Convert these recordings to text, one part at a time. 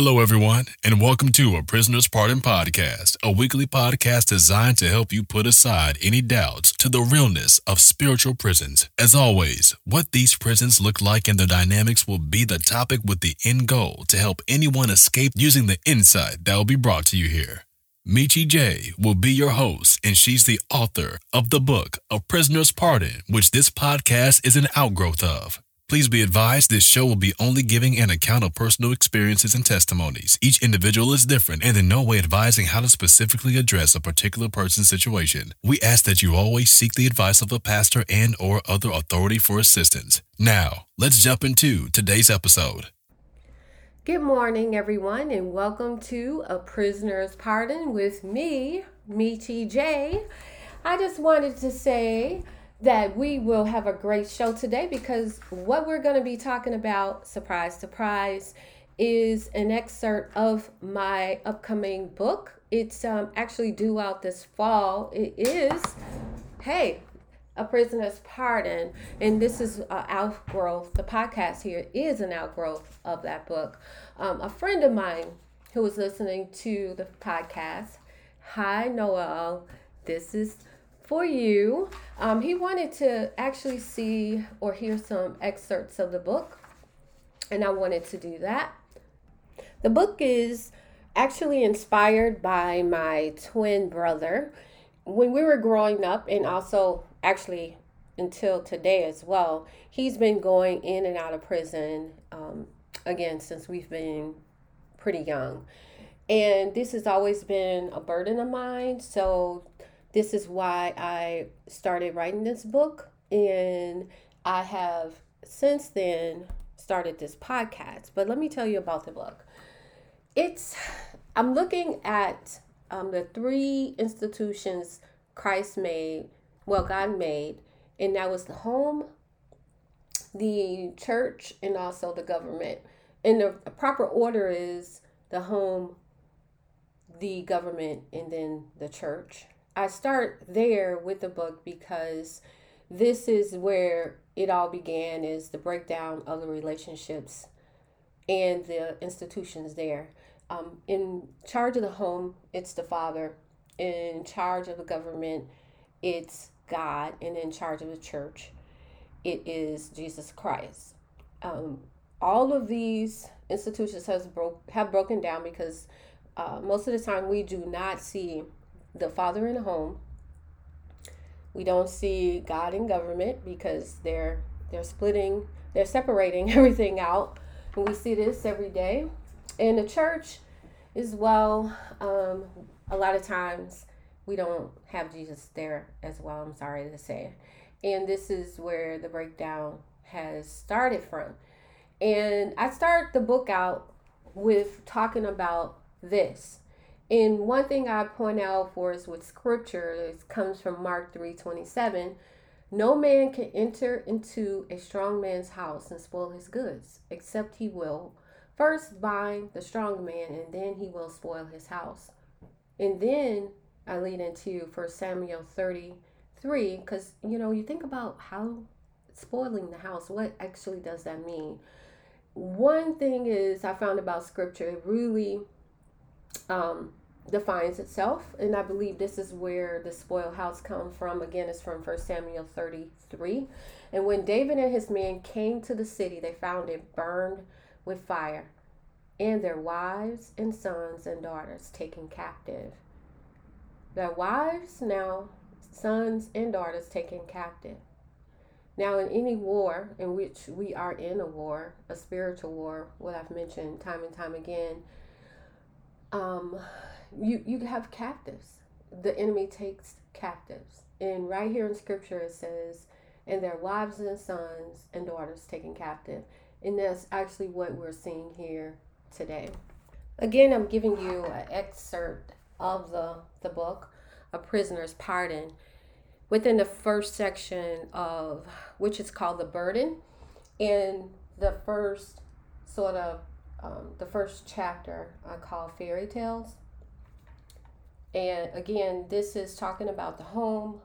Hello, everyone, and welcome to A Prisoner's Pardon podcast, a weekly podcast designed to help you put aside any doubts to the realness of spiritual prisons. As always, what these prisons look like and their dynamics will be the topic with the end goal to help anyone escape using the insight that will be brought to you here. Michi J will be your host, and she's the author of the book A Prisoner's Pardon, which this podcast is an outgrowth of. Please be advised this show will be only giving an account of personal experiences and testimonies. Each individual is different and in no way advising how to specifically address a particular person's situation. We ask that you always seek the advice of a pastor and or other authority for assistance. Now, let's jump into today's episode. Good morning, everyone, and welcome to A Prisoner's Pardon with me, Michi J. I just wanted to say that we will have a great show today because what we're going to be talking about, surprise, surprise, is an excerpt of my upcoming book. It's um, actually due out this fall. It is, hey, A Prisoner's Pardon. And this is uh, outgrowth. The podcast here is an outgrowth of that book. Um, a friend of mine who was listening to the podcast, hi, Noel. This is for you. Um, he wanted to actually see or hear some excerpts of the book, and I wanted to do that. The book is actually inspired by my twin brother. When we were growing up, and also actually until today as well, he's been going in and out of prison um, again since we've been pretty young. And this has always been a burden of mine. So this is why I started writing this book. And I have since then started this podcast. But let me tell you about the book. It's, I'm looking at um, the three institutions Christ made, well, God made, and that was the home, the church, and also the government. And the proper order is the home, the government, and then the church. I start there with the book because this is where it all began is the breakdown of the relationships and the institutions there. Um, in charge of the home, it's the father. In charge of the government, it's God. And in charge of the church, it is Jesus Christ. Um, all of these institutions has broke have broken down because uh, most of the time we do not see the father in the home. We don't see God in government because they're they're splitting, they're separating everything out. And we see this every day. In the church as well, um, a lot of times we don't have Jesus there as well, I'm sorry to say. And this is where the breakdown has started from. And I start the book out with talking about this and one thing I point out for us with scripture it comes from Mark 3:27. No man can enter into a strong man's house and spoil his goods, except he will first bind the strong man and then he will spoil his house. And then I lead into 1 Samuel 33 because you know you think about how spoiling the house what actually does that mean one thing is i found about scripture it really um, defines itself and i believe this is where the spoil house comes from. Again it's from 1 samuel 33 and when david and his men came to the city they found it burned with fire and their wives and sons and daughters taken captive. Their wives now sons and daughters taken captive. Now in any war in which we are in a war a spiritual war what i've mentioned time and time again um, you you have captives. The enemy takes captives. And right here in scripture it says, and their wives and sons and daughters taken captive. And that's actually what we're seeing here today. Again, I'm giving you an excerpt of the, the book, A Prisoner's Pardon, within the first section of which is called The Burden. In the first sort of um, the first chapter I call Fairy Tales. And again, this is talking about the home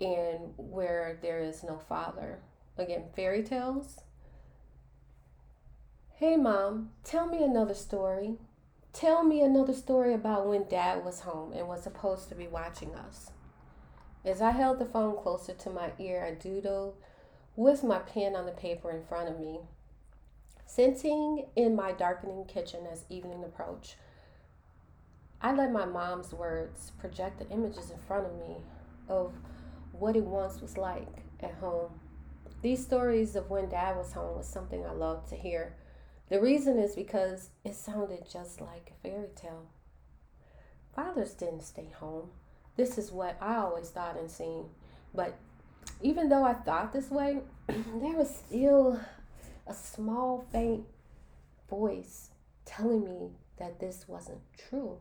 and where there is no father. Again, fairy tales Hey, mom, tell me another story. Tell me another story about when dad was home and was supposed to be watching us. As I held the phone closer to my ear, I doodled with my pen on the paper in front of me. Sensing in my darkening kitchen as evening approached, I let my mom's words project the images in front of me of what it once was like at home. These stories of when dad was home was something I loved to hear. The reason is because it sounded just like a fairy tale. Fathers didn't stay home. This is what I always thought and seen. But even though I thought this way, there was still a small, faint voice telling me that this wasn't true.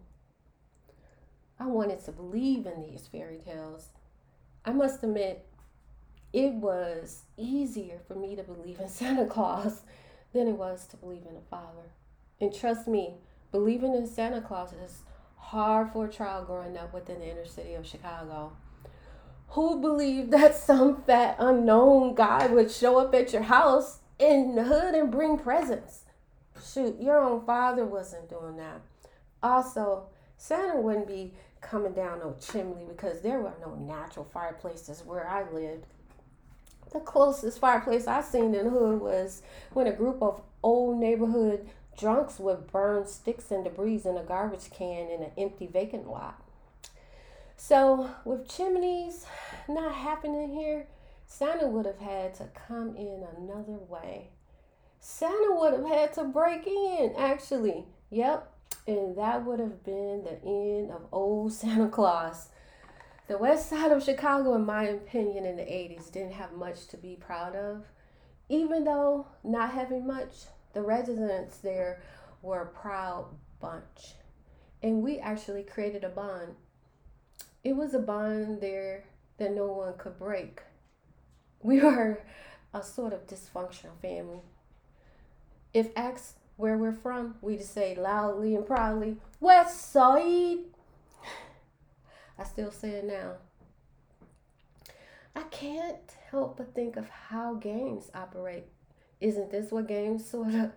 I wanted to believe in these fairy tales. I must admit, it was easier for me to believe in Santa Claus than it was to believe in a father. And trust me, believing in Santa Claus is hard for a child growing up within the inner city of Chicago. Who believed that some fat unknown guy would show up at your house in the hood and bring presents? Shoot, your own father wasn't doing that. Also, Santa wouldn't be coming down no chimney because there were no natural fireplaces where I lived. The closest fireplace I seen in the hood was when a group of old neighborhood drunks would burn sticks and debris in a garbage can in an empty vacant lot. So, with chimneys not happening here, Santa would have had to come in another way. Santa would have had to break in, actually. Yep, and that would have been the end of old Santa Claus. The west side of Chicago, in my opinion, in the 80s didn't have much to be proud of. Even though not having much, the residents there were a proud bunch. And we actually created a bond. It was a bond there that no one could break. We were a sort of dysfunctional family. If asked where we're from, we just say loudly and proudly, West Side. I still say it now. I can't help but think of how games operate. Isn't this what games sort of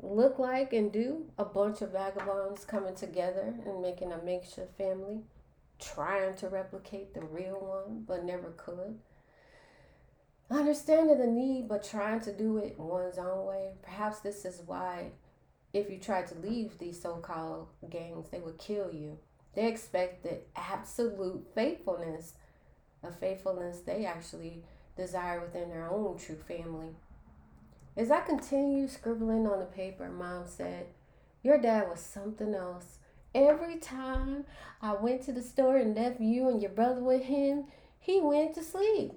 look like and do? A bunch of vagabonds coming together and making a makeshift family, trying to replicate the real one, but never could. Understanding the need, but trying to do it one's own way. Perhaps this is why, if you try to leave these so called gangs, they would kill you. They expected absolute faithfulness, a faithfulness they actually desire within their own true family. As I continued scribbling on the paper, mom said, Your dad was something else. Every time I went to the store and left you and your brother with him, he went to sleep.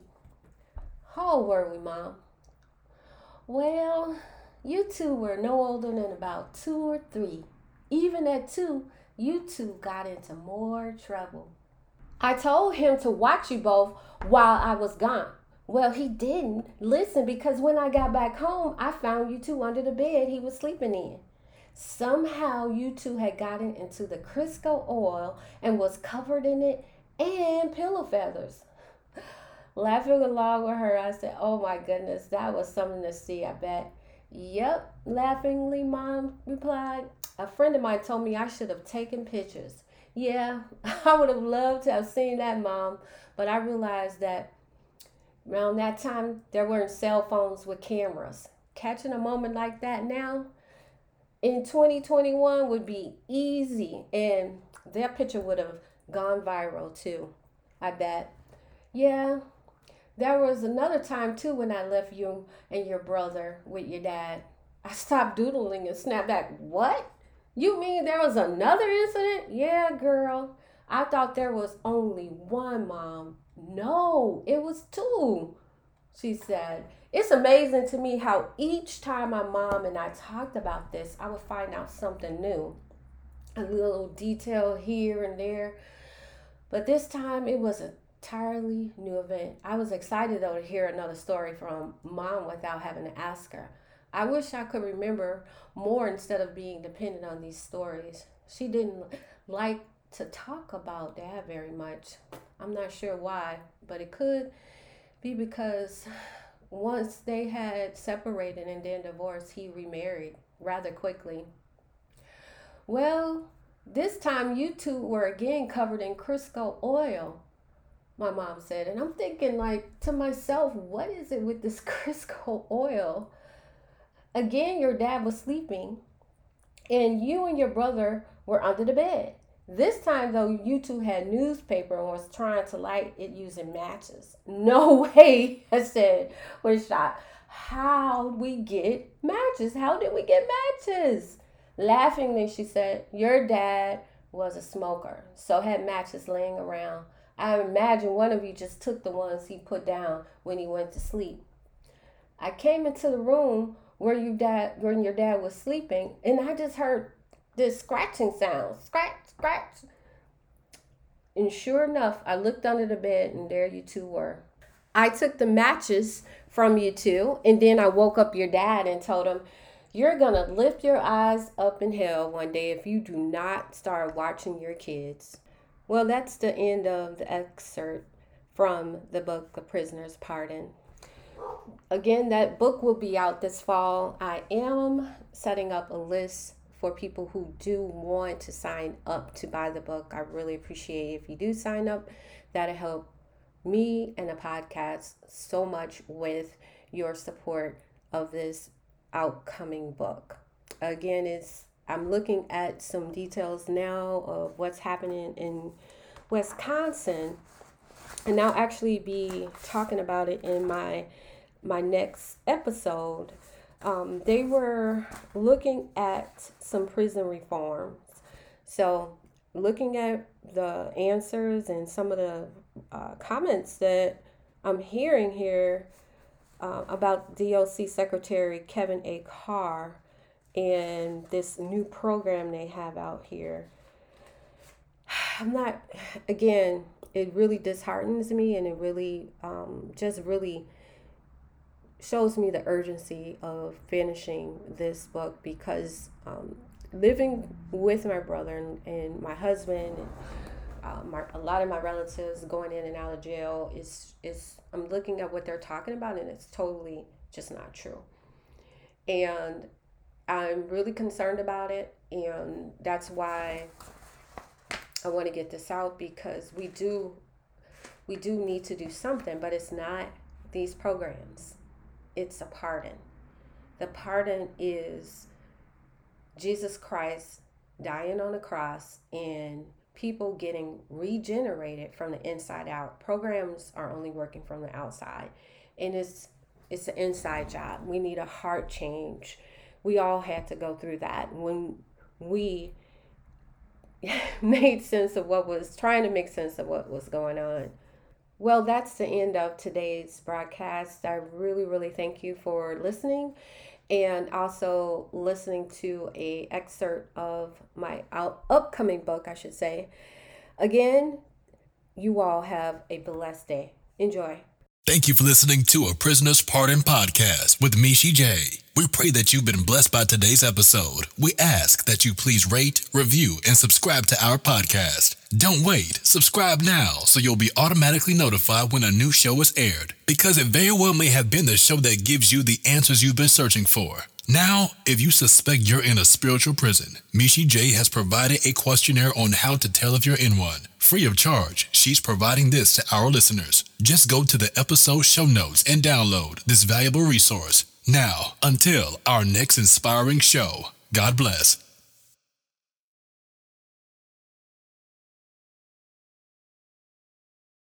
How old were we, Mom? Well, you two were no older than about two or three. Even at two, you two got into more trouble. I told him to watch you both while I was gone. Well, he didn't listen because when I got back home, I found you two under the bed he was sleeping in. Somehow, you two had gotten into the Crisco oil and was covered in it and pillow feathers. Laughing along with her, I said, Oh my goodness, that was something to see, I bet. Yep, laughingly, mom replied. A friend of mine told me I should have taken pictures. Yeah, I would have loved to have seen that, mom, but I realized that around that time there weren't cell phones with cameras. Catching a moment like that now in 2021 would be easy, and that picture would have gone viral too. I bet. Yeah, there was another time too when I left you and your brother with your dad. I stopped doodling and snapped back. What? You mean there was another incident? Yeah, girl. I thought there was only one mom. No, it was two, she said. It's amazing to me how each time my mom and I talked about this, I would find out something new. A little detail here and there. But this time it was a entirely new event. I was excited though to hear another story from mom without having to ask her. I wish I could remember more instead of being dependent on these stories. She didn't like to talk about dad very much. I'm not sure why, but it could be because once they had separated and then divorced, he remarried rather quickly. Well, this time you two were again covered in Crisco oil, my mom said. And I'm thinking, like, to myself, what is it with this Crisco oil? Again, your dad was sleeping, and you and your brother were under the bed. This time, though, you two had newspaper and was trying to light it using matches. No way, I said, was shot. How we get matches? How did we get matches? Laughingly, she said, Your dad was a smoker, so had matches laying around. I imagine one of you just took the ones he put down when he went to sleep. I came into the room where you dad when your dad was sleeping, and I just heard this scratching sound. Scratch, scratch. And sure enough, I looked under the bed and there you two were. I took the matches from you two, and then I woke up your dad and told him, You're gonna lift your eyes up in hell one day if you do not start watching your kids. Well, that's the end of the excerpt from the book The Prisoner's Pardon. Again, that book will be out this fall. I am setting up a list for people who do want to sign up to buy the book. I really appreciate if you do sign up. That'll help me and the podcast so much with your support of this outcoming book. Again, it's I'm looking at some details now of what's happening in Wisconsin, and I'll actually be talking about it in my my next episode. Um, they were looking at some prison reforms. So, looking at the answers and some of the uh, comments that I'm hearing here uh, about DOC Secretary Kevin A. Carr and this new program they have out here. I'm not, again, it really disheartens me and it really um, just really shows me the urgency of finishing this book because um, living with my brother and, and my husband and uh, my, a lot of my relatives going in and out of jail is is I'm looking at what they're talking about and it's totally just not true. And I'm really concerned about it and that's why I want to get this out because we do we do need to do something, but it's not these programs. It's a pardon. The pardon is Jesus Christ dying on the cross and people getting regenerated from the inside out. Programs are only working from the outside. And it's it's an inside job. We need a heart change. We all had to go through that when we made sense of what was trying to make sense of what was going on. Well, that's the end of today's broadcast. I really, really thank you for listening and also listening to a excerpt of my out- upcoming book, I should say. Again, you all have a blessed day. Enjoy. Thank you for listening to a Prisoner's Pardon podcast with Mishi J. We pray that you've been blessed by today's episode. We ask that you please rate, review, and subscribe to our podcast. Don't wait. Subscribe now so you'll be automatically notified when a new show is aired, because it very well may have been the show that gives you the answers you've been searching for. Now, if you suspect you're in a spiritual prison, Mishi J has provided a questionnaire on how to tell if you're in one. Free of charge, she's providing this to our listeners. Just go to the episode show notes and download this valuable resource. Now, until our next inspiring show, God bless.